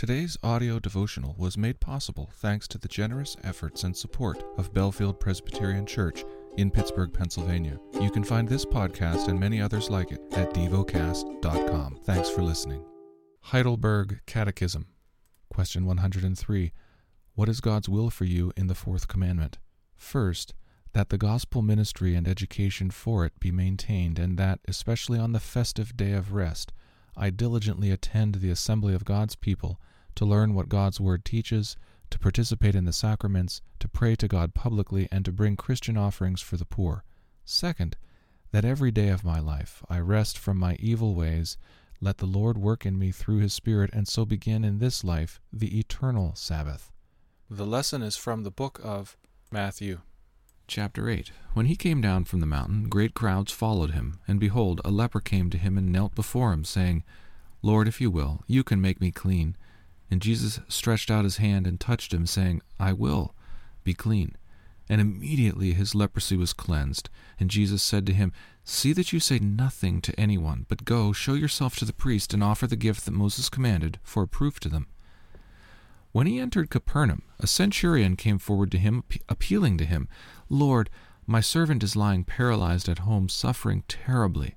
Today's audio devotional was made possible thanks to the generous efforts and support of Bellefield Presbyterian Church in Pittsburgh, Pennsylvania. You can find this podcast and many others like it at devocast.com. Thanks for listening. Heidelberg Catechism. Question 103. What is God's will for you in the fourth commandment? First, that the gospel ministry and education for it be maintained, and that, especially on the festive day of rest, I diligently attend the assembly of God's people to learn what God's Word teaches, to participate in the sacraments, to pray to God publicly, and to bring Christian offerings for the poor. Second, that every day of my life I rest from my evil ways, let the Lord work in me through His Spirit, and so begin in this life the eternal Sabbath. The lesson is from the book of Matthew. Chapter 8 When he came down from the mountain, great crowds followed him, and behold, a leper came to him and knelt before him, saying, Lord, if you will, you can make me clean. And Jesus stretched out his hand and touched him, saying, I will, be clean. And immediately his leprosy was cleansed. And Jesus said to him, See that you say nothing to anyone, but go, show yourself to the priest, and offer the gift that Moses commanded, for a proof to them. When he entered Capernaum, a centurion came forward to him, appealing to him, Lord, my servant is lying paralyzed at home, suffering terribly.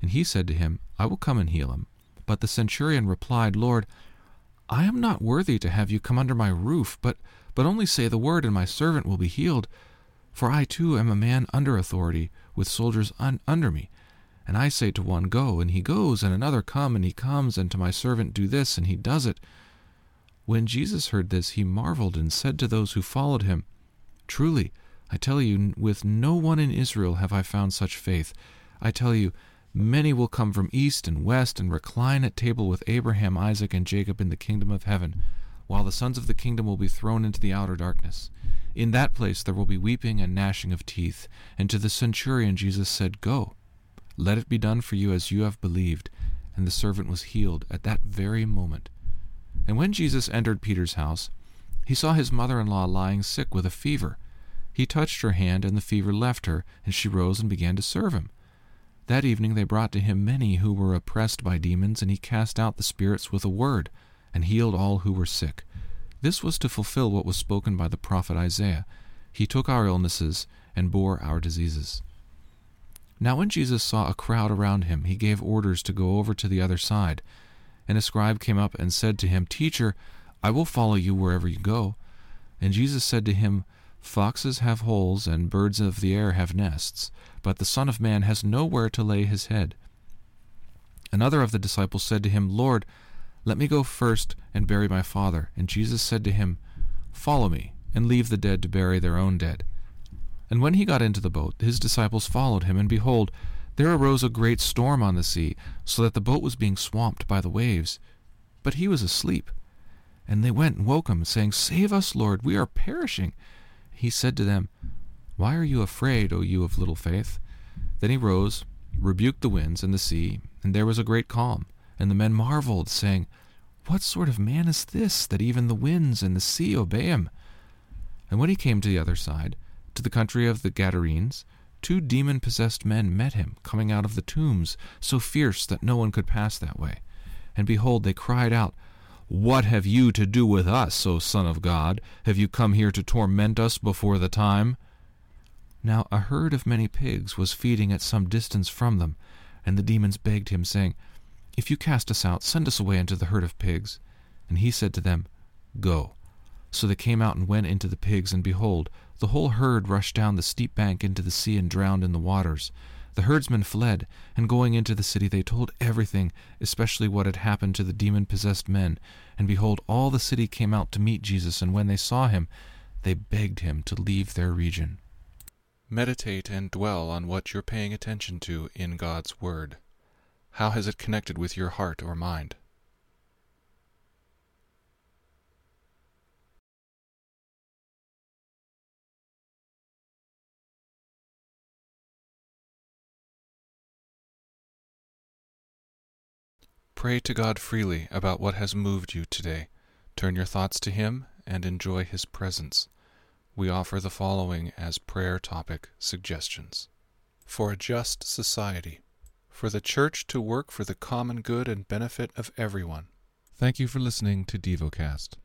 And he said to him, I will come and heal him. But the centurion replied, Lord, I am not worthy to have you come under my roof, but, but only say the word, and my servant will be healed. For I too am a man under authority, with soldiers un- under me. And I say to one, Go, and he goes, and another, Come, and he comes, and to my servant, Do this, and he does it. When Jesus heard this, he marveled, and said to those who followed him, Truly, I tell you, with no one in Israel have I found such faith. I tell you, Many will come from east and west and recline at table with Abraham, Isaac, and Jacob in the kingdom of heaven, while the sons of the kingdom will be thrown into the outer darkness. In that place there will be weeping and gnashing of teeth. And to the centurion Jesus said, Go, let it be done for you as you have believed. And the servant was healed at that very moment. And when Jesus entered Peter's house, he saw his mother in law lying sick with a fever. He touched her hand, and the fever left her, and she rose and began to serve him. That evening they brought to him many who were oppressed by demons, and he cast out the spirits with a word, and healed all who were sick. This was to fulfill what was spoken by the prophet Isaiah. He took our illnesses and bore our diseases. Now when Jesus saw a crowd around him, he gave orders to go over to the other side. And a scribe came up and said to him, Teacher, I will follow you wherever you go. And Jesus said to him, Foxes have holes, and birds of the air have nests, but the Son of Man has nowhere to lay his head. Another of the disciples said to him, Lord, let me go first and bury my father. And Jesus said to him, Follow me, and leave the dead to bury their own dead. And when he got into the boat, his disciples followed him, and behold, there arose a great storm on the sea, so that the boat was being swamped by the waves. But he was asleep. And they went and woke him, saying, Save us, Lord, we are perishing. He said to them, Why are you afraid, O you of little faith? Then he rose, rebuked the winds and the sea, and there was a great calm. And the men marveled, saying, What sort of man is this, that even the winds and the sea obey him? And when he came to the other side, to the country of the Gadarenes, two demon possessed men met him, coming out of the tombs, so fierce that no one could pass that way. And behold, they cried out, what have you to do with us, O Son of God? Have you come here to torment us before the time? Now a herd of many pigs was feeding at some distance from them, and the demons begged him, saying, If you cast us out, send us away into the herd of pigs. And he said to them, Go. So they came out and went into the pigs, and behold, the whole herd rushed down the steep bank into the sea and drowned in the waters. The herdsmen fled, and going into the city they told everything, especially what had happened to the demon possessed men. And behold, all the city came out to meet Jesus, and when they saw him, they begged him to leave their region. Meditate and dwell on what you're paying attention to in God's Word. How has it connected with your heart or mind? Pray to God freely about what has moved you today. Turn your thoughts to Him and enjoy His presence. We offer the following as prayer topic suggestions For a just society, for the Church to work for the common good and benefit of everyone, Thank you for listening to DevoCast.